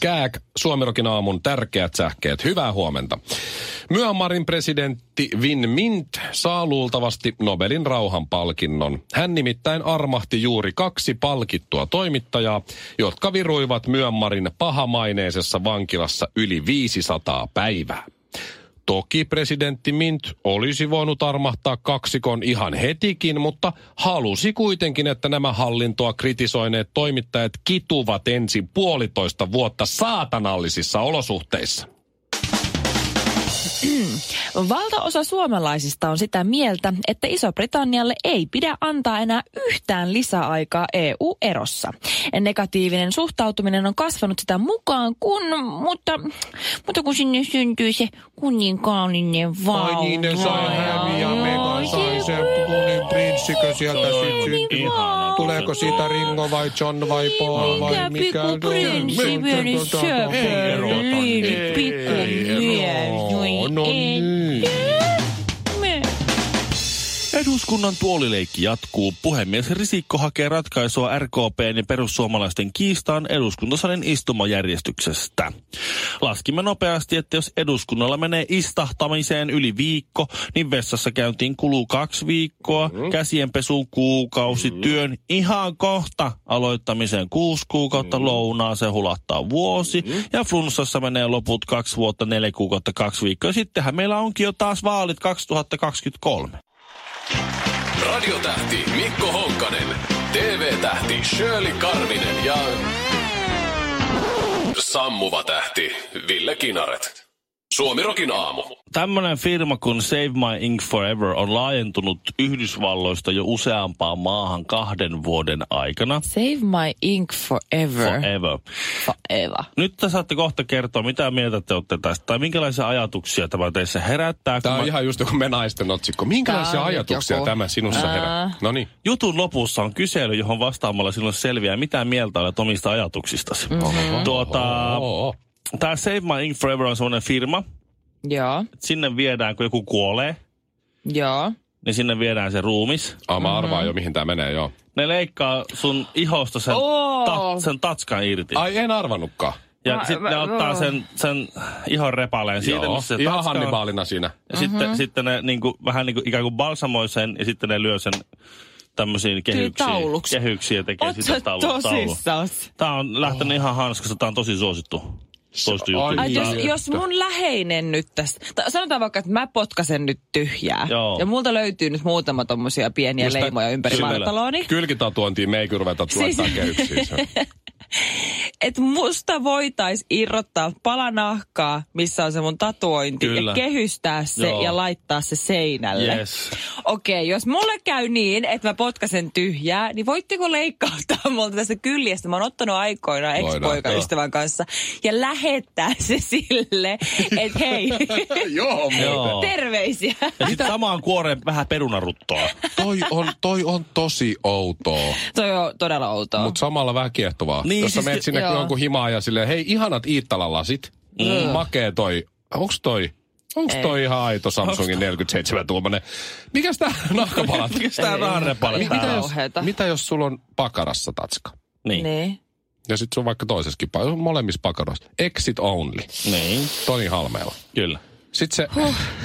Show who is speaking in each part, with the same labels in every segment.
Speaker 1: Kääk, Suomirokin aamun tärkeät sähkeet. Hyvää huomenta. Myanmarin presidentti Win Mint saa luultavasti Nobelin rauhanpalkinnon. Hän nimittäin armahti juuri kaksi palkittua toimittajaa, jotka viruivat Myanmarin pahamaineisessa vankilassa yli 500 päivää. Toki presidentti Mint olisi voinut armahtaa kaksikon ihan hetikin, mutta halusi kuitenkin, että nämä hallintoa kritisoineet toimittajat kituvat ensin puolitoista vuotta saatanallisissa olosuhteissa.
Speaker 2: Valtaosa suomalaisista on sitä mieltä, että Iso-Britannialle ei pidä antaa enää yhtään lisäaikaa EU-erossa. Negatiivinen suhtautuminen on kasvanut sitä mukaan, kun, mutta, mutta kun sinne syntyy se kuninkaallinen vauva.
Speaker 1: Ai niin, ne sai Meghan sai sen kunin prinssikö sieltä sitten syntyi. Tuleeko siitä Ringo vai John vai Paul vai mikä?
Speaker 2: Pikku prinssi, söpö, pikku mies.
Speaker 1: No niin.
Speaker 3: Eduskunnan tuolileikki jatkuu. Puhemies Risikko hakee ratkaisua RKPn ja perussuomalaisten kiistaan eduskuntasalin istumajärjestyksestä. Laskimme nopeasti, että jos eduskunnalla menee istahtamiseen yli viikko, niin vessassa käyntiin kuluu kaksi viikkoa, mm. käsienpesuun kuukausi, mm. työn ihan kohta aloittamiseen kuusi kuukautta, mm. lounaaseen hulattaa vuosi, mm. ja flunssassa menee loput kaksi vuotta, neljä kuukautta, kaksi viikkoa. Sittenhän meillä onkin jo taas vaalit 2023.
Speaker 4: Radiotähti Mikko Honkanen, TV-tähti Shirley Karvinen ja sammuva tähti Ville Kinaret. Suomirokin aamu.
Speaker 3: Tämmöinen firma kuin Save My Ink Forever on laajentunut Yhdysvalloista jo useampaan maahan kahden vuoden aikana.
Speaker 2: Save my ink forever.
Speaker 3: Forever.
Speaker 2: Forever.
Speaker 3: Nyt te saatte kohta kertoa, mitä mieltä te olette tästä, tai minkälaisia ajatuksia tämä teissä herättää.
Speaker 1: Tämä on
Speaker 3: mä-
Speaker 1: ihan just joku me naisten otsikko. Minkälaisia
Speaker 2: nyt
Speaker 1: ajatuksia
Speaker 2: joku.
Speaker 1: tämä sinussa
Speaker 2: Ää.
Speaker 1: herää? No niin.
Speaker 3: Jutun lopussa on kysely, johon vastaamalla sinulle selviää, mitä mieltä olet omista ajatuksistasi. Mm-hmm. Tuota,
Speaker 1: Oo.
Speaker 3: Tämä Save My Ink Forever on semmoinen firma,
Speaker 2: Joo,
Speaker 3: sinne viedään, kun joku kuolee,
Speaker 2: joo.
Speaker 3: niin sinne viedään se ruumis.
Speaker 1: Ah, mä arvaan jo, mihin tämä menee, joo.
Speaker 3: Ne leikkaa sun ihosta sen,
Speaker 2: Oo.
Speaker 3: ta, sen tatskan irti.
Speaker 1: Ai, en arvannutkaan.
Speaker 3: Ja sitten ne ottaa sen, sen ihon repaleen siitä,
Speaker 1: Joo,
Speaker 3: missä se
Speaker 1: ihan. Hannibaalina siinä.
Speaker 3: Ja sitten, sitten ne niinku, vähän niinku ikään kuin balsamoi sen ja sitten ne lyö sen tämmöisiin kehyksiin,
Speaker 2: tauluksi.
Speaker 3: kehyksiin ja tekee
Speaker 2: Oot
Speaker 3: sitä taulu, taulu. Tämä on lähtenyt ihan hanskasta, tämä on tosi suosittu. Suosittu juttu.
Speaker 1: Ai
Speaker 2: Ai, jos, jos mun läheinen nyt tästä, sanotaan vaikka, että mä potkasen nyt tyhjää.
Speaker 3: Joo.
Speaker 2: Ja multa löytyy nyt muutama tommosia pieniä
Speaker 1: Mistä-
Speaker 2: leimoja ympäri vartalooni.
Speaker 1: Kylkitatuointiin me ei kyllä ruveta
Speaker 2: Siis-
Speaker 1: kehyksiin.
Speaker 2: Että musta voitais irrottaa pala nahkaa, missä on se mun tatuointi,
Speaker 3: Kyllä.
Speaker 2: ja kehystää se
Speaker 3: Joo.
Speaker 2: ja laittaa se seinälle.
Speaker 3: Yes.
Speaker 2: Okei, jos mulle käy niin, että mä potkasen tyhjää, niin voitteko leikkauttaa multa tästä kyljestä? Mä oon ottanut aikoinaan ex-poikaystävän kanssa ja lähettää se sille, että hei,
Speaker 1: Joo,
Speaker 3: Joo.
Speaker 2: terveisiä.
Speaker 3: Ja sitten samaan kuoreen vähän perunaruttoa.
Speaker 1: toi on, toi on tosi outoa,
Speaker 2: Toi on todella outoa.
Speaker 1: mutta samalla vähän kiehtovaa.
Speaker 3: Niin,
Speaker 1: Jos sä
Speaker 3: siis
Speaker 1: menet sinne
Speaker 2: joo.
Speaker 1: jonkun himaan ja silleen, hei ihanat Iittalan lasit, mm. makee toi, onks toi, onks toi ihan aito Samsungin 47-tuumainen? Mikäs tää nahkapalat?
Speaker 3: Mikäs tää täällä
Speaker 1: mitä,
Speaker 3: on?
Speaker 1: jos, mitä jos sulla on pakarassa tatska?
Speaker 3: Niin.
Speaker 2: Niin.
Speaker 1: Ja sit sun vaikka toisessakin, pa- molemmissa pakaroissa. Exit only.
Speaker 3: Niin,
Speaker 1: Toni Halmeella.
Speaker 3: kyllä.
Speaker 1: Sitten se,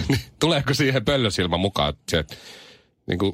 Speaker 1: niin, tuleeko siihen pöllösilmä mukaan, että se, niin kuin,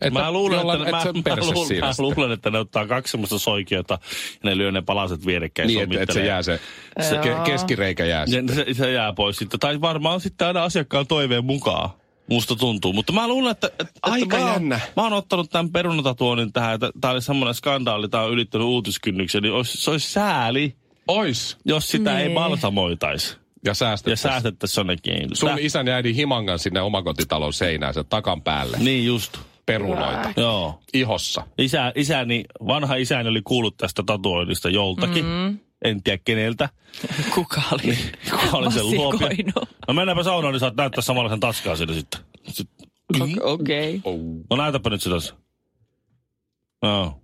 Speaker 1: että
Speaker 3: Mä luulen,
Speaker 1: jollain-
Speaker 3: että,
Speaker 1: että se on
Speaker 3: mä, mä, luulen,
Speaker 1: siinä
Speaker 3: mä luulen, että ne ottaa kaksi semmoista soikiota ja ne lyö ne palaset vierekkäin.
Speaker 1: Niin, että, että se jää se, se ke, keskireikä jää. Se.
Speaker 3: Ja se, se jää pois sitten. Tai varmaan sitten aina asiakkaan toiveen mukaan. Musta tuntuu. Mutta mä luulen, että... että
Speaker 1: Aika
Speaker 3: mä, oon-
Speaker 1: jännä.
Speaker 3: Mä oon ottanut tämän perunatatuonin tähän, että tää oli semmoinen skandaali, tää on ylittänyt uutiskynnyksen, niin olisi, se olisi sääli,
Speaker 1: Ois.
Speaker 3: jos sitä ei
Speaker 2: Nee.
Speaker 3: balsamoitaisi.
Speaker 1: Ja
Speaker 3: Ja
Speaker 1: säästettäisiin.
Speaker 3: säästettäisiin jonnekin.
Speaker 1: Sun isän ja äidin himangan sinne omakotitalon seinään sen takan päälle.
Speaker 3: Niin just.
Speaker 1: Perunoita.
Speaker 3: Joo.
Speaker 1: Ihossa.
Speaker 3: Isä, isäni, vanha isäni oli kuullut tästä tatuoinnista joltakin. Mm. en tiedä keneltä.
Speaker 2: Kuka oli?
Speaker 3: Kuka oli se luopia?
Speaker 2: vasikoinut?
Speaker 3: No mennäänpä saunaan, niin saat näyttää samalla sen taskaa sinne sitten. Sitten,
Speaker 2: Okei. Okay.
Speaker 3: no näytäpä nyt sitä. No.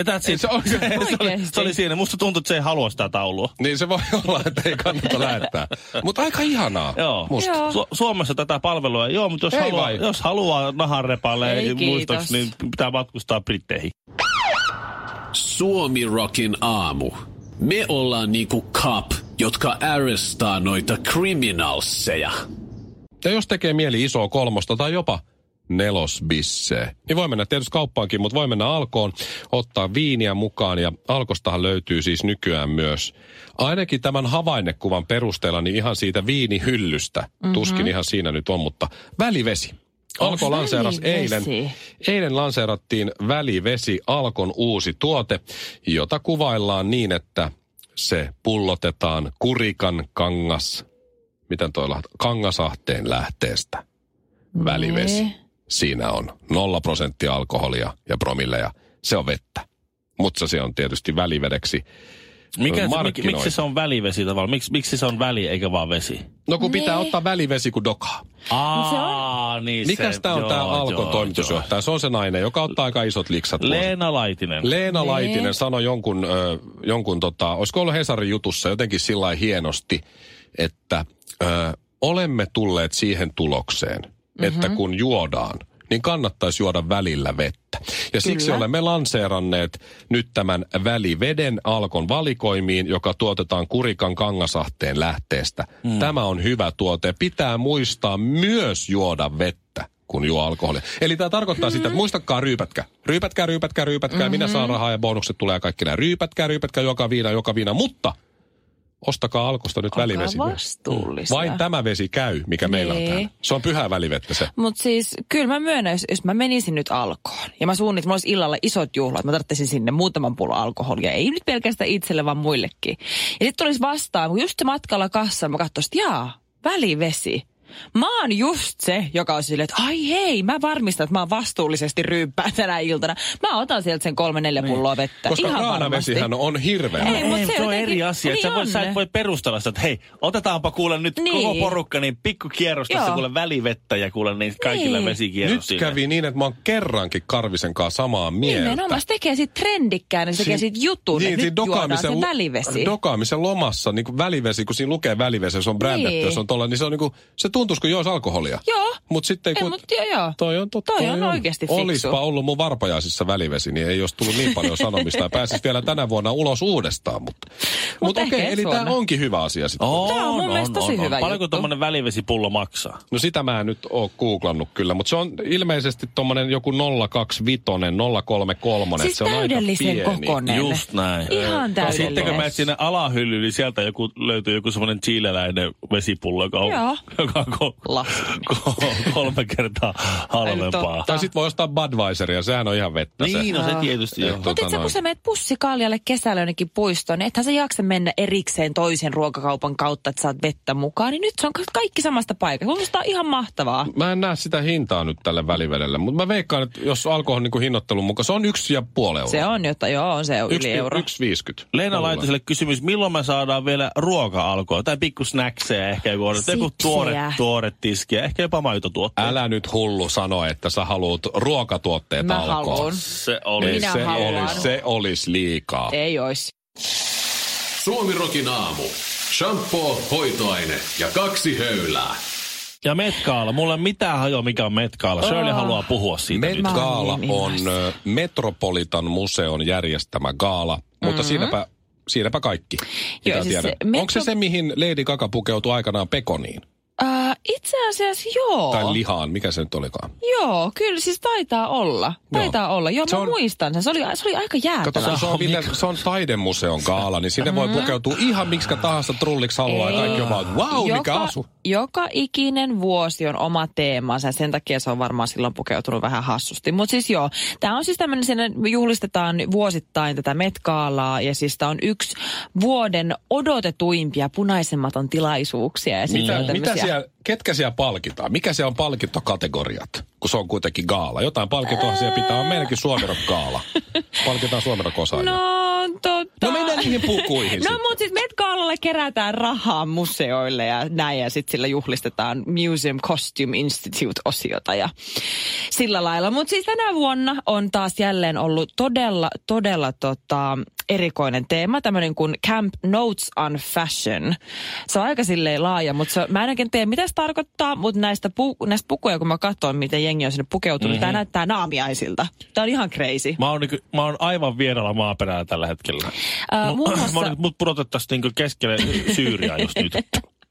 Speaker 3: Ja that's it.
Speaker 1: Se on-
Speaker 3: se, oli,
Speaker 2: Oikeesti?
Speaker 3: se oli siinä. Musta tuntuu, että se ei halua sitä taulua.
Speaker 1: Niin se voi olla, että ei kannata lähettää. Mutta aika ihanaa.
Speaker 3: Joo.
Speaker 1: Musta.
Speaker 2: Joo.
Speaker 3: Su- Suomessa tätä palvelua, joo, mutta jos,
Speaker 1: Ei
Speaker 3: haluaa,
Speaker 1: vai?
Speaker 3: jos haluaa nahanrepalle
Speaker 2: Ei,
Speaker 3: muistoksi, niin pitää matkustaa Britteihin.
Speaker 4: Suomi Rockin aamu. Me ollaan niinku cop, jotka arrestaa noita criminalseja.
Speaker 1: Ja jos tekee mieli isoa kolmosta tai jopa nelosbisseä, niin voi mennä tietysti kauppaankin, mutta voi mennä Alkoon, ottaa viiniä mukaan ja Alkostahan löytyy siis nykyään myös ainakin tämän havainnekuvan perusteella niin ihan siitä viinihyllystä. Mm-hmm. Tuskin ihan siinä nyt on, mutta välivesi. Alko lanseeras eilen, eilen lanseerattiin välivesi Alkon uusi tuote, jota kuvaillaan niin, että se pullotetaan kurikan kangas, miten toi läht- kangasahteen lähteestä välivesi.
Speaker 2: Nee.
Speaker 1: Siinä on nolla prosenttia alkoholia ja promilleja. Se on vettä. Mutta se on tietysti välivedeksi
Speaker 3: Mikä se, mik, miksi se on välivesi tavallaan? Miksi, miksi se on väli eikä vaan vesi?
Speaker 1: No kun pitää
Speaker 2: Nee.
Speaker 1: ottaa välivesi kuin dokaa.
Speaker 3: Aa, niin
Speaker 1: Mikäs
Speaker 3: se,
Speaker 1: tää on
Speaker 3: joo,
Speaker 1: tää Alkon
Speaker 3: joo,
Speaker 1: toimitusjohtaja? Se on se nainen, joka ottaa aika isot liksat.
Speaker 3: joo. Leena Laitinen.
Speaker 1: Leena
Speaker 2: Nee.
Speaker 1: Laitinen sanoi jonkun, ö, jonkun tota, olisiko ollut Hesarin jutussa jotenkin sillä hienosti, että ö, olemme tulleet siihen tulokseen, mm-hmm. että kun juodaan, niin kannattaisi juoda välillä vettä. Ja siksi
Speaker 2: Kyllä.
Speaker 1: olemme lanseeranneet nyt tämän väliveden Alkon valikoimiin, joka tuotetaan Kurikan kangasahteen lähteestä. Mm. Tämä on hyvä tuote. Pitää muistaa myös juoda vettä kun juo alkoholia. Eli tämä tarkoittaa sitä, että muistakaa ryypätkä. Ryypätkää, ryypätkää, ryypätkää. Mm-hmm. Minä saan rahaa ja bonukset tulee kaikki nämä. Ryypätkää, ryypätkää, joka viina, joka viina. Mutta ostakaa alkosta nyt
Speaker 2: Olkaa
Speaker 1: välivesi.
Speaker 2: vastuullisia.
Speaker 1: Vain tämä vesi käy, mikä meillä on
Speaker 2: Niin.
Speaker 1: täällä. Se on pyhää välivettä se.
Speaker 2: Mutta siis kyllä mä myönnän, jos, jos mä menisin nyt alkoon ja mä suunnit, mulla olisi illalla isot juhlat, mä tarvitsisin sinne muutaman pullon alkoholia. Ei nyt pelkästään itselle, vaan muillekin. Ja sitten tulisi vastaan, kun just matkalla kassaan, mä katsoisin, että jaa, välivesi. Mä oon just se, joka on silleen, että ai hei, mä varmistan, että mä oon vastuullisesti ryyppää tänä iltana. Mä otan sieltä sen kolme neljä pulloa vettä.
Speaker 1: Koska
Speaker 2: Ihan
Speaker 1: kraanavesihän on hirveä.
Speaker 2: Ei,
Speaker 3: Ei,
Speaker 2: mut
Speaker 3: se,
Speaker 2: se
Speaker 3: on
Speaker 2: jotenkin-
Speaker 3: eri asia.
Speaker 2: niin
Speaker 3: Sä, voi, sä et
Speaker 2: on.
Speaker 3: voi perustella sitä, että hei, otetaanpa kuule nyt
Speaker 2: Niin.
Speaker 3: koko porukka, niin pikku kierros tässä kuule välivettä ja kuule niin kaikilla
Speaker 2: Niin.
Speaker 3: vesikierros
Speaker 1: Nyt
Speaker 3: siinä.
Speaker 1: kävi niin, että mä oon kerrankin Karvisen kanssa samaa mieltä.
Speaker 2: Nimenomaan se tekee siitä trendikkään, niin se tekee siitä jutun, että nyt juodaan se välivesi.
Speaker 1: dokaamisen lomassa, niin kuin välivesi, kun siinä lukee välivesi, se on brändätty,
Speaker 2: Niin.
Speaker 1: se on tolla, niin se on niin kuin, se tuntuisi kuin jois alkoholia.
Speaker 2: Joo.
Speaker 1: Mutta sitten
Speaker 2: Ei,
Speaker 1: kun...
Speaker 2: mut joo, joo.
Speaker 1: Toi on totta.
Speaker 2: Toi on oikeesti fiksu.
Speaker 1: Olispa ollut mun varpajaisissa välivesi, niin ei olisi tullut niin paljon sanomista. Ja pääsisi vielä tänä vuonna ulos uudestaan. Mutta mut
Speaker 2: Mut
Speaker 1: okei,
Speaker 2: ensi
Speaker 1: eli tämä onkin hyvä asia sitten.
Speaker 2: Tää on mun mielestä tosi hyvä
Speaker 3: Paljonko
Speaker 2: juttu.
Speaker 3: tuommoinen välivesipullo maksaa?
Speaker 1: No sitä mä en nyt oo googlannut kyllä, mutta se on ilmeisesti tommonen joku 025, 033.
Speaker 2: Siis
Speaker 1: se on aika
Speaker 2: täydellisen
Speaker 1: pieni.
Speaker 2: kokonen.
Speaker 3: Just näin.
Speaker 2: Ihan
Speaker 3: Ja Sitten kun
Speaker 2: täydellinen.
Speaker 3: menet sinne alahyllyyn, niin sieltä joku, löytyy joku semmoinen chileläinen vesipullo, joka on,
Speaker 2: Joo.
Speaker 3: joka on ko, kolme kertaa halvempaa.
Speaker 1: Tai sit voi ostaa Budweiseria, sehän on ihan vettä se.
Speaker 3: Niin, no se tietysti.
Speaker 1: Tota
Speaker 2: Mutta sä,
Speaker 1: noin.
Speaker 2: kun sä menet pussikaljalle kesällä jonnekin puistoon, niin ethän sä jaksa mennä erikseen toisen ruokakaupan kautta, että saat vettä mukaan. Niin nyt se on ka- kaikki samasta paikasta. Mun on ihan mahtavaa.
Speaker 1: Mä en näe sitä hintaa nyt tälle välivedelle, mutta mä veikkaan, että jos alkoholin niin hinnoittelun mukaan, se on yksi ja puoli euroa.
Speaker 2: Se on, jotta joo, on se yli
Speaker 1: Yksi,
Speaker 2: euro.
Speaker 1: yksi viisikymmentä.
Speaker 3: Leena
Speaker 1: Mulla.
Speaker 3: Laitiselle kysymys, milloin me saadaan vielä ruoka alkoa? Tai pikku snackseja, ehkä joku, joku tuore, tuore tiskiä, ehkä jopa maitotuotteita.
Speaker 1: Älä nyt hullu sano, että sä haluat ruokatuotteet
Speaker 2: Mä
Speaker 1: alkoon.
Speaker 2: haluun.
Speaker 3: Se oli.
Speaker 1: Ei,
Speaker 2: Minä
Speaker 1: se, olisi, se olisi liikaa.
Speaker 2: Ei ois.
Speaker 4: Suomi Rockin aamu. Shampoo, hoitoaine ja kaksi höylää.
Speaker 3: Ja Metkaala, mulla ei mitään hajoa mikä on Metkaala. Shirley haluaa puhua siitä.
Speaker 2: oon
Speaker 1: Met-gaala
Speaker 2: niin
Speaker 1: on
Speaker 2: innoissani.
Speaker 1: ö, Metropolitan museon järjestämä gaala, mutta siinäpä, siinäpä kaikki,
Speaker 2: Joo, siis se Metro-
Speaker 1: Onko se se, mihin Lady Gaga pukeutui aikanaan pekoniin?
Speaker 2: Itse asiassa joo.
Speaker 1: Tai lihaan, mikä se nyt olikaan?
Speaker 2: Joo, kyllä siis taitaa olla. Taitaa olla. Joo,
Speaker 1: Se
Speaker 2: mä
Speaker 1: on-
Speaker 2: muistan sen. Se oli, se oli aika
Speaker 1: Kato,
Speaker 2: jäätävä.
Speaker 1: kun se on, Ville, se on taidemuseon gaala, niin sinne voi pukeutua ihan miksi tahansa trulliksi haluaa ja kaikki on vaan, wow, mikä
Speaker 2: joka,
Speaker 1: asu.
Speaker 2: joka ikinen vuosi on oma teemansa ja sen takia se on varmaan silloin pukeutunut vähän hassusti. Mutta siis joo, tämä on siis tämmöinen, siinä juhlistetaan vuosittain tätä Met-gaalaa ja siis tämä on yksi vuoden odotetuimpia punaisemmaton tilaisuuksia. Ja sit se on
Speaker 1: Mitä, mitä siellä, ketkä siellä palkitaan? Mikä se on palkintokategoriat? Kun se on kuitenkin gaala. Jotain palkintoa siellä pitää olla meilläkin Suomirok gaala. Palkitaan Suomirok osaajia.
Speaker 2: No tota...
Speaker 1: No mennään niihin pukuihin
Speaker 2: No
Speaker 1: sitten.
Speaker 2: mutta sitten Met Galalle kerätään rahaa museoille ja näin ja sitten sillä juhlistetaan Museum Costume Institute-osiota ja sillä lailla. Mutta siis tänä vuonna on taas jälleen ollut todella, todella tota, erikoinen teema, tämmöinen kuin Camp Notes on Fashion. Se on aika silleen laaja, mutta se, mä en oikein tiedä, mitä se tarkoittaa, mutta näistä, pu, näistä pukuja, kun mä katson, miten jengi on sinne pukeutunut, mm-hmm. tämä näyttää naamiaisilta. Tämä on ihan crazy.
Speaker 3: Mä oon, niinku, mä oon aivan vieralla maaperällä tällä hetkellä.
Speaker 2: Ää, muun
Speaker 3: Mä
Speaker 2: muassa-
Speaker 3: oon, mut pudotettaisiin niinku keskelle Syyriaa just nyt.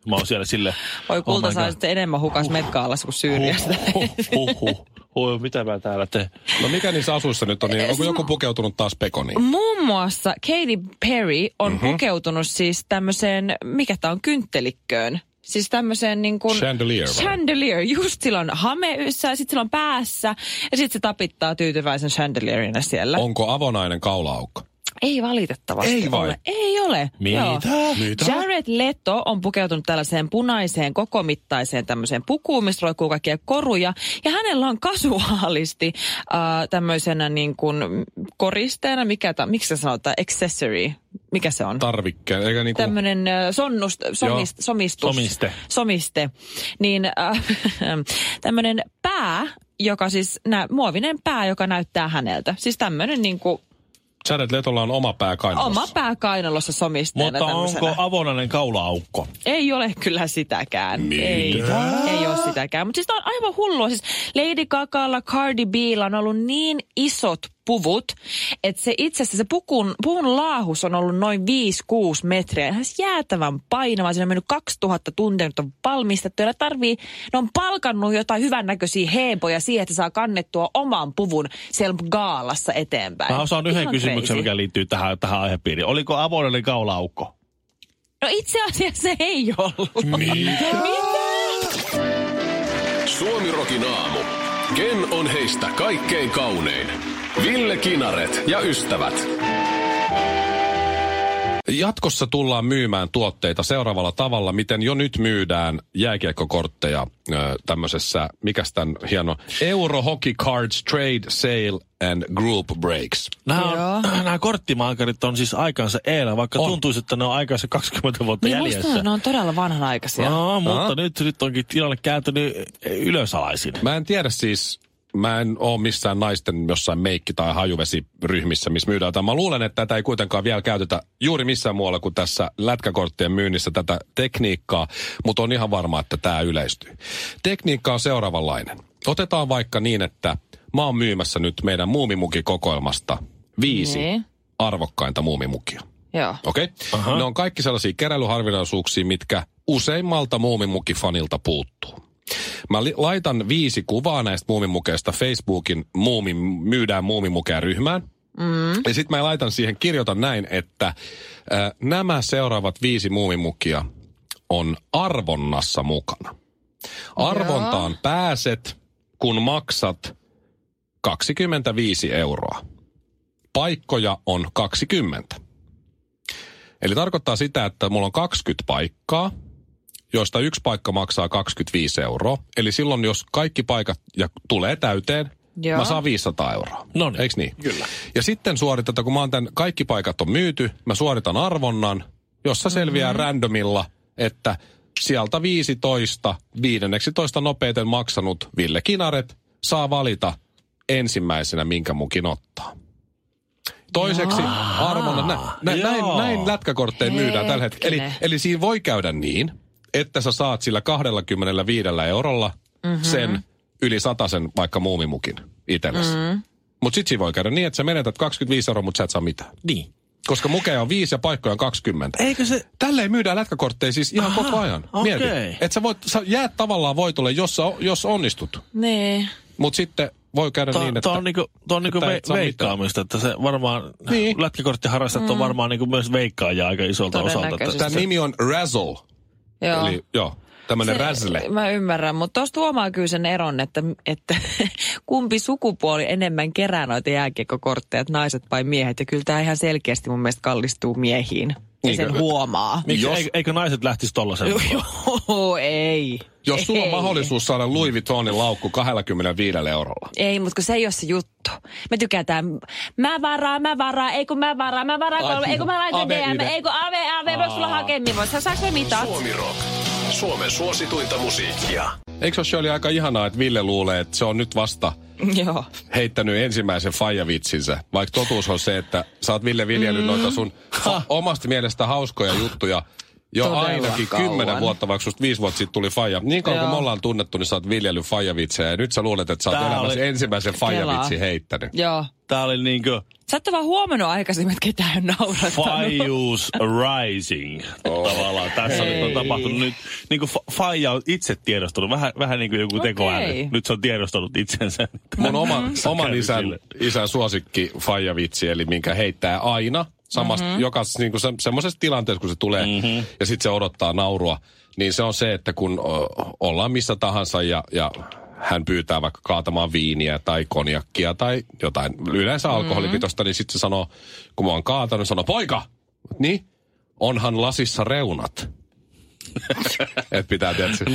Speaker 3: Mä oon siellä sille...
Speaker 2: Voi kulta
Speaker 3: oh
Speaker 2: sitten enemmän hukas Metkaalassa kuin Syyriasta.
Speaker 3: Huh, huh, huh. Oi, mitä mä täällä teen?
Speaker 1: No mikä niissä asuissa nyt on, niin onko joku pukeutunut taas pekoniin?
Speaker 2: Muun muassa Katy Perry on mm-hmm. pukeutunut siis tämmöiseen, mikä tämä on, kynttelikköön. Siis tämmöiseen niin kuin...
Speaker 1: Chandelier vai?
Speaker 2: Chandelier. Just sillä on hame yssä, sitten sillä on päässä ja sitten se tapittaa tyytyväisen chandelierina siellä.
Speaker 1: Onko avonainen kaulaaukko?
Speaker 2: Ei valitettavasti
Speaker 1: Ei vai?
Speaker 2: ole. Ei ole.
Speaker 3: Mitä?
Speaker 2: Joo.
Speaker 1: Mitä?
Speaker 2: Jared Leto on pukeutunut tällaiseen punaiseen kokomittaiseen tämmöiseen pukuun, mistä roikkuu kaikkia koruja. Ja hänellä on kasuaalisti äh, tämmöisenä niin kuin koristeena, mikä ta, miksi se sanotaan, accessory, mikä se on?
Speaker 1: Tarvikkeen, eikä niinku...
Speaker 2: Tämmöinen sonnust, somist, somistus.
Speaker 3: Somiste.
Speaker 2: Somiste. Niin äh, tämmöinen pää, joka siis, nä, muovinen pää, joka näyttää häneltä. Siis tämmöinen niin kuin
Speaker 1: Jared Letolla on oma pää kainalossa.
Speaker 2: Oma pää kainalossa somisteena
Speaker 3: Mutta
Speaker 2: tämmöisenä.
Speaker 3: onko avonainen kaulaaukko?
Speaker 2: Ei ole kyllä sitäkään.
Speaker 1: Mitä?
Speaker 2: Ei, ei ole sitäkään. Mutta siis on aivan hullua. Siis Lady Gagalla, Cardi Billa on ollut niin isot puvut, että se itse asiassa se pukun, puvun laahus on ollut noin 5-6 metriä. Ihan siis jäätävän painava. Siinä on mennyt 2000 tuntia, nyt on valmistettu. Ja tarvii, ne on palkannut jotain hyvännäköisiä heeboja siihen, että saa kannettua oman puvun siellä gaalassa eteenpäin.
Speaker 3: Mä osaan yhden
Speaker 2: Ihan
Speaker 3: kysymyksen,
Speaker 2: crazy.
Speaker 3: mikä liittyy tähän, tähän aihepiiriin. Oliko avonainen kaulaaukko?
Speaker 2: No itse asiassa se ei ollut.
Speaker 4: Suomirokin aamu. Ken on heistä kaikkein kaunein? Ville Kinaret ja ystävät.
Speaker 1: Jatkossa tullaan myymään tuotteita seuraavalla tavalla, miten jo nyt myydään jääkiekkokortteja tämmöisessä, mikäs tämän hieno, Euro Hockey Cards Trade Sale and Group Breaks.
Speaker 3: Nämä, on, nämä korttimaakarit on siis aikansa eellä, vaikka
Speaker 1: On.
Speaker 3: tuntuisi, että ne on aikansa 20 vuotta
Speaker 2: Niin
Speaker 3: jäljessä.
Speaker 2: musta ne on todella vanhanaikaisia.
Speaker 3: No, mutta nyt, nyt onkin tilanne kääntynyt ylösalaisin.
Speaker 1: Mä en tiedä siis, mä en ole missään naisten jossain meikki- tai hajuvesiryhmissä, missä myydään tätä. Mä luulen, että tätä ei kuitenkaan vielä käytetä juuri missään muualla kuin tässä lätkäkorttien myynnissä tätä tekniikkaa, mutta on ihan varma, että tämä yleistyy. Tekniikka on seuraavanlainen. Otetaan vaikka niin, että mä oon myymässä nyt meidän muumimukikokoelmasta viisi
Speaker 2: Niin.
Speaker 1: arvokkainta muumimukia.
Speaker 2: Joo.
Speaker 1: Okei? Okay? Ne on kaikki sellaisia keräilyharvinaisuuksia, mitkä useimmalta muumimukifanilta puuttuu. Mä li- laitan viisi kuvaa näistä muumimukeista Facebookin muumin, myydään muumimukeja ryhmään. Mm. Ja sitten mä laitan siihen, kirjoitan näin, että äh, nämä seuraavat viisi muumimukia on arvonnassa mukana. Arvontaan pääset, kun maksat 25 euroa. Paikkoja on 20. Eli tarkoittaa sitä, että mulla on 20 paikkaa, joista yksi paikka maksaa 25 euroa. Eli silloin, jos kaikki paikat ja tulee täyteen,
Speaker 2: Joo.
Speaker 1: mä saan 500 euroa.
Speaker 3: Noniin.
Speaker 1: Eiks niin? Kyllä. Ja sitten suoritetaan, kun mä oon tämän, kaikki paikat on myyty, mä suoritan arvonnan, jossa selviää mm-hmm. randomilla, että sieltä 15, 15 nopeiten maksanut Ville Kinaret saa valita ensimmäisenä, minkä mukin ottaa. Toiseksi arvonnan, nä, nä, näin, näin lätkäkortteja myydään tällä hetkellä. Eli, eli siinä voi käydä niin, että sä saat sillä 25 eurolla mm-hmm. sen yli sen vaikka muumimukin itsellesi. Mm-hmm. Mutta siinä voi käydä niin, että sä menetät 25 euroa, mutta sä et saa mitään.
Speaker 3: Niin.
Speaker 1: Koska mukeja on viisi ja paikkoja on 20.
Speaker 3: Eikö se...
Speaker 1: Tälleen myydään lätkäkortteja siis ihan
Speaker 3: Aha,
Speaker 1: koko ajan. Mieti. Että sä, voit, sä jäät tavallaan voitolle, jos, sä, jos onnistut.
Speaker 2: Niin.
Speaker 1: Mutta sitten voi käydä
Speaker 3: Tuo,
Speaker 1: niin, että...
Speaker 3: tuo on niinku, tuo on niinku
Speaker 1: että
Speaker 3: ve, veikkaamista, että se varmaan,
Speaker 1: Niin.
Speaker 3: lätkäkorttiharrastajat mm. on varmaan niinku myös veikkaajia aika isolta osalta. Että.
Speaker 1: Tämä nimi on Razzle.
Speaker 2: Joo.
Speaker 1: Eli joo, tämmöinen razzle.
Speaker 2: Mä ymmärrän, mutta tuosta huomaa kyllä sen eron, että, että kumpi sukupuoli enemmän kerää noita jääkiekkokortteja, naiset vai miehet. Ja kyllä tämä ihan selkeästi mun mielestä kallistuu miehiin. Ja sen huomaa.
Speaker 3: Miksi,
Speaker 1: Jos-
Speaker 3: eikö, eikö naiset lähtisi tollasen?
Speaker 2: Joo, ei.
Speaker 1: Jos sulla on mahdollisuus saada Louis Vuittonin laukku 25 eurolla.
Speaker 2: Ei, mutta kun se ei ole se juttu. Me tykätään, mä varaan, mä varaan, ei kun mä varaan, mä varaan
Speaker 1: Ai,
Speaker 2: kolme, ei kun mä laitan
Speaker 1: Ave
Speaker 2: DM, ei kun ave, ave, voiko sulla hakea, niin voisi, saaks me mitat?
Speaker 4: Suomi Rock. Suomen suosituinta musiikkia.
Speaker 1: Eikö se oli aika ihanaa, että Ville luulee, että se on nyt vasta
Speaker 2: Joo.
Speaker 1: heittänyt ensimmäisen faijavitsinsä, vaikka totuus on se, että sä oot Ville viljellyt mm. noita sun ha- omasta mielestä hauskoja juttuja jo
Speaker 2: Todella
Speaker 1: ainakin
Speaker 2: kauan.
Speaker 1: kymmenen vuotta, vaikka susta viisi vuotta sitten tuli faija. Niin kauan kuin me ollaan tunnettu, niin sä oot viljellyt faijavitsejä ja nyt sä luulet, että sä oot
Speaker 3: Tää
Speaker 1: elämässä
Speaker 3: oli-
Speaker 1: ensimmäisen faijavitsin
Speaker 2: Kelaa.
Speaker 1: heittänyt.
Speaker 2: Joo.
Speaker 3: Tää oli niinkö
Speaker 2: Sä et vaan huomannut aikaisemmin, että ketään on naurattanut.
Speaker 3: Fajus Rising tavallaan. Tässä
Speaker 2: Ei.
Speaker 3: on tapahtunut nyt, niin kuin Faija on itse tiedostanut, vähän, vähän niin kuin joku tekoäly.
Speaker 2: Okei.
Speaker 3: Nyt se on tiedostanut itsensä.
Speaker 1: Mun oma, oman isän, isän suosikki faijavitsi, eli minkä heittää aina samasta, mm-hmm. jokas, niin kuin se, semmoisessa tilanteessa, kun se tulee mm-hmm. ja sitten se odottaa naurua, niin se on se, että kun o, ollaan missä tahansa ja, ja hän pyytää vaikka kaatamaan viiniä tai konjakkia tai jotain yleensä alkoholipitoista, niin sitten se sanoo, kun mä oon kaatanut, sanoo, poika, niin, onhan lasissa reunat. Et pitää tietysti.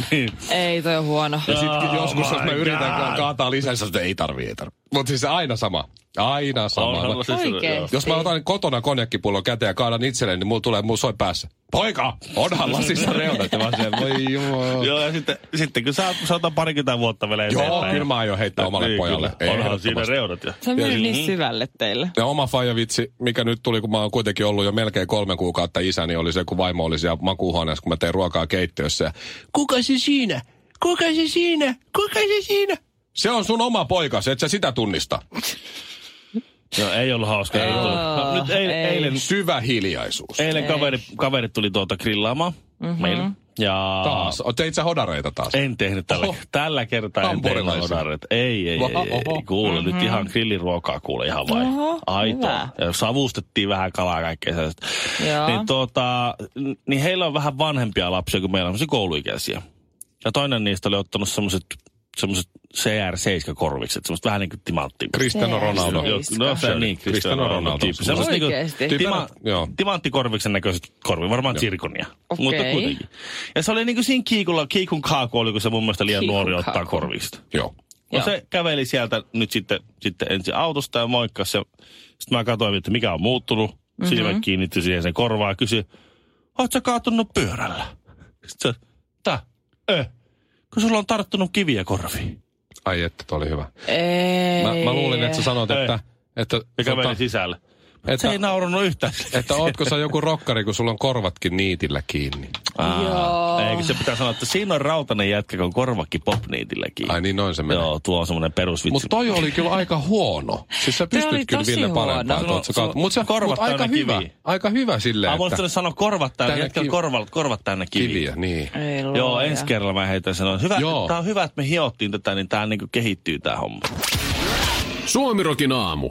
Speaker 2: Ei, toi on huono.
Speaker 1: Ja sitten
Speaker 3: Oh
Speaker 1: joskus, jos mä yritän
Speaker 3: God.
Speaker 1: kaataa lisää, niin että ei tarvii, ei tarvii. Mutta siis aina sama. Aina sama.
Speaker 3: Onhan lasissa-
Speaker 2: Oikeesti?
Speaker 3: joo.
Speaker 1: jos mä otan kotona konjakkipullon käteen ja kaadan itselleni, niin mulla tulee, mulla soi päässä. Poika, onhan lasissa reunat. Ja mä oon siellä, voi jumala.
Speaker 3: Joo, ja sitten, sitten kun sä, sä otat parikymmentä vuotta vielä
Speaker 1: Joo,
Speaker 3: eteenpäin.
Speaker 1: kyllä mä aion heittää omalle
Speaker 3: Niin,
Speaker 1: pojalle.
Speaker 3: kyllä. Onhan siinä reunat. Ja.
Speaker 2: Se on mennyt niin syvälle teille.
Speaker 1: Ja oma faijavitsi, mikä nyt tuli, kun mä oon kuitenkin ollut jo melkein kolme kuukautta isä, niin oli se, kun vaimo oli siellä makuuhuoneessa, kun mä tein ruokaa keittiössä. Ja, Kuka se siinä? Kuka se siinä? Kuka se siinä? Se on sun oma poikas, et sä sitä tunnista.
Speaker 3: Joo, ei ollut hauska. Ei ollut. No, nyt eilen,
Speaker 2: ei.
Speaker 3: eilen,
Speaker 1: Syvä hiljaisuus.
Speaker 3: eilen kaveri, kaverit tuli tuolta grillaamaan mm-hmm. meille. Ja
Speaker 1: Taas. O, Teit sä hodareita taas?
Speaker 3: En tehnyt tällä,
Speaker 1: Oho.
Speaker 3: tällä kertaa en tehnyt odaret. Ei, ei, ei,
Speaker 1: Oho,
Speaker 3: ei,
Speaker 1: oho.
Speaker 3: ei. Kuule, nyt ihan grilliruokaa kuule ihan vai.
Speaker 2: Oho,
Speaker 3: Aito.
Speaker 2: hyvä.
Speaker 3: Ja savustettiin vähän kalaa kaikkea sellaista.
Speaker 2: Joo.
Speaker 3: Niin, tuota, niin heillä on vähän vanhempia lapsia kuin meillä on semmoisia kouluikäisiä. Ja toinen niistä oli ottanut semmoiset semmoiset CR7-korvikset, semmoiset vähän niin kuin timanttia.
Speaker 1: Cristiano Ronaldo.
Speaker 2: CR7.
Speaker 3: Joo, no se niin,
Speaker 1: Cristiano Ronaldo.
Speaker 3: tyyppi. Semmoiset niinku
Speaker 2: Oikeesti?
Speaker 3: tima, timanttikorviksen näköiset korvi, varmaan tsirkonia.
Speaker 2: Okei.
Speaker 3: Mutta kuitenkin. Ja se oli niinku siinä kiikulla, kiikun kaaku oli, kun se mun mielestä liian
Speaker 2: Kiikun
Speaker 3: nuori ottaa korvista.
Speaker 1: Joo.
Speaker 3: No
Speaker 2: Joo.
Speaker 3: se käveli sieltä nyt sitten, sitten ensin autosta ja moikkasi. Ja sitten mä katsoin, että mikä on muuttunut. Mm-hmm. Silmät kiinnittyi siihen sen korvaan ja kysyi, oot sä kaatunut pyörällä? Sitten se, tää, eh, kun sulla on tarttunut kiviä korviin.
Speaker 1: Ai että, toi oli hyvä.
Speaker 2: Ei.
Speaker 1: Mä, mä luulin, että sä sanot,
Speaker 3: Ei.
Speaker 1: että... että,
Speaker 3: Ja käveli
Speaker 1: tota,
Speaker 3: sisälle.
Speaker 1: Että,
Speaker 3: Se ei naurannut yhtään.
Speaker 1: että ootko sä joku rokkari, kun sulla on korvatkin niitillä kiinni.
Speaker 2: Joo.
Speaker 3: Eikö se pitää sanoa, että siinä on rautainen jätkä, kun on korvakki popniitilläkin.
Speaker 1: Ai niin, noin se menee.
Speaker 3: Joo, tuo on semmoinen perusvitsi.
Speaker 1: Mutta toi oli kyllä aika huono. Siis sä pystyt kyllä
Speaker 2: tosi
Speaker 1: Ville parempaan.
Speaker 3: Sulla-
Speaker 1: Mutta
Speaker 3: sulla-
Speaker 1: mut se
Speaker 3: korvat
Speaker 1: mut aika
Speaker 3: täynnä
Speaker 1: hyvä.
Speaker 3: kiviä.
Speaker 1: Aika hyvä silleen,
Speaker 3: Ah,
Speaker 1: että
Speaker 3: voisi sanoa korvat täynnä, jätkällä
Speaker 1: kivi-
Speaker 3: korvat, korvat täynnä kiviä.
Speaker 1: kiviä, niin.
Speaker 2: Ei
Speaker 3: Joo, ensi kerralla mä heitän sanoa, hyvä,
Speaker 1: Joo.
Speaker 3: tää on hyvä, että me hiottiin tätä, niin tää niinku kehittyy tää homma.
Speaker 4: Suomirokin aamu.